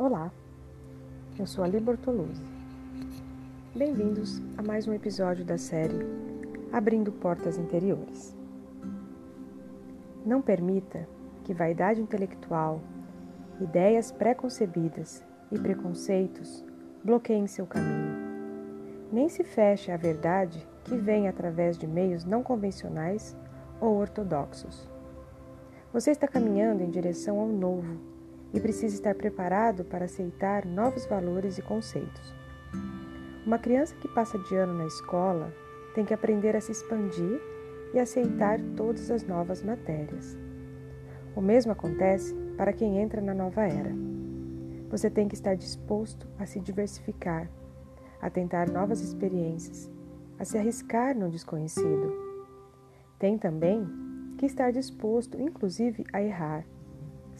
Olá, eu sou Ali Bortoluzzi. Bem-vindos a mais um episódio da série Abrindo Portas Interiores. Não permita que vaidade intelectual, ideias pré-concebidas e preconceitos bloqueiem seu caminho. Nem se feche à verdade que vem através de meios não convencionais ou ortodoxos. Você está caminhando em direção ao novo e precisa estar preparado para aceitar novos valores e conceitos. Uma criança que passa de ano na escola tem que aprender a se expandir e aceitar todas as novas matérias. O mesmo acontece para quem entra na nova era. Você tem que estar disposto a se diversificar, a tentar novas experiências, a se arriscar no desconhecido. Tem também que estar disposto, inclusive, a errar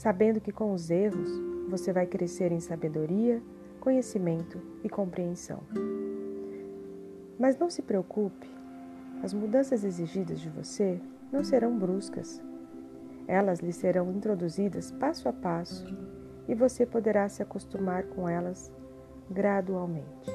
sabendo que com os erros você vai crescer em sabedoria, conhecimento e compreensão. Mas não se preocupe, as mudanças exigidas de você não serão bruscas. Elas lhe serão introduzidas passo a passo e você poderá se acostumar com elas gradualmente.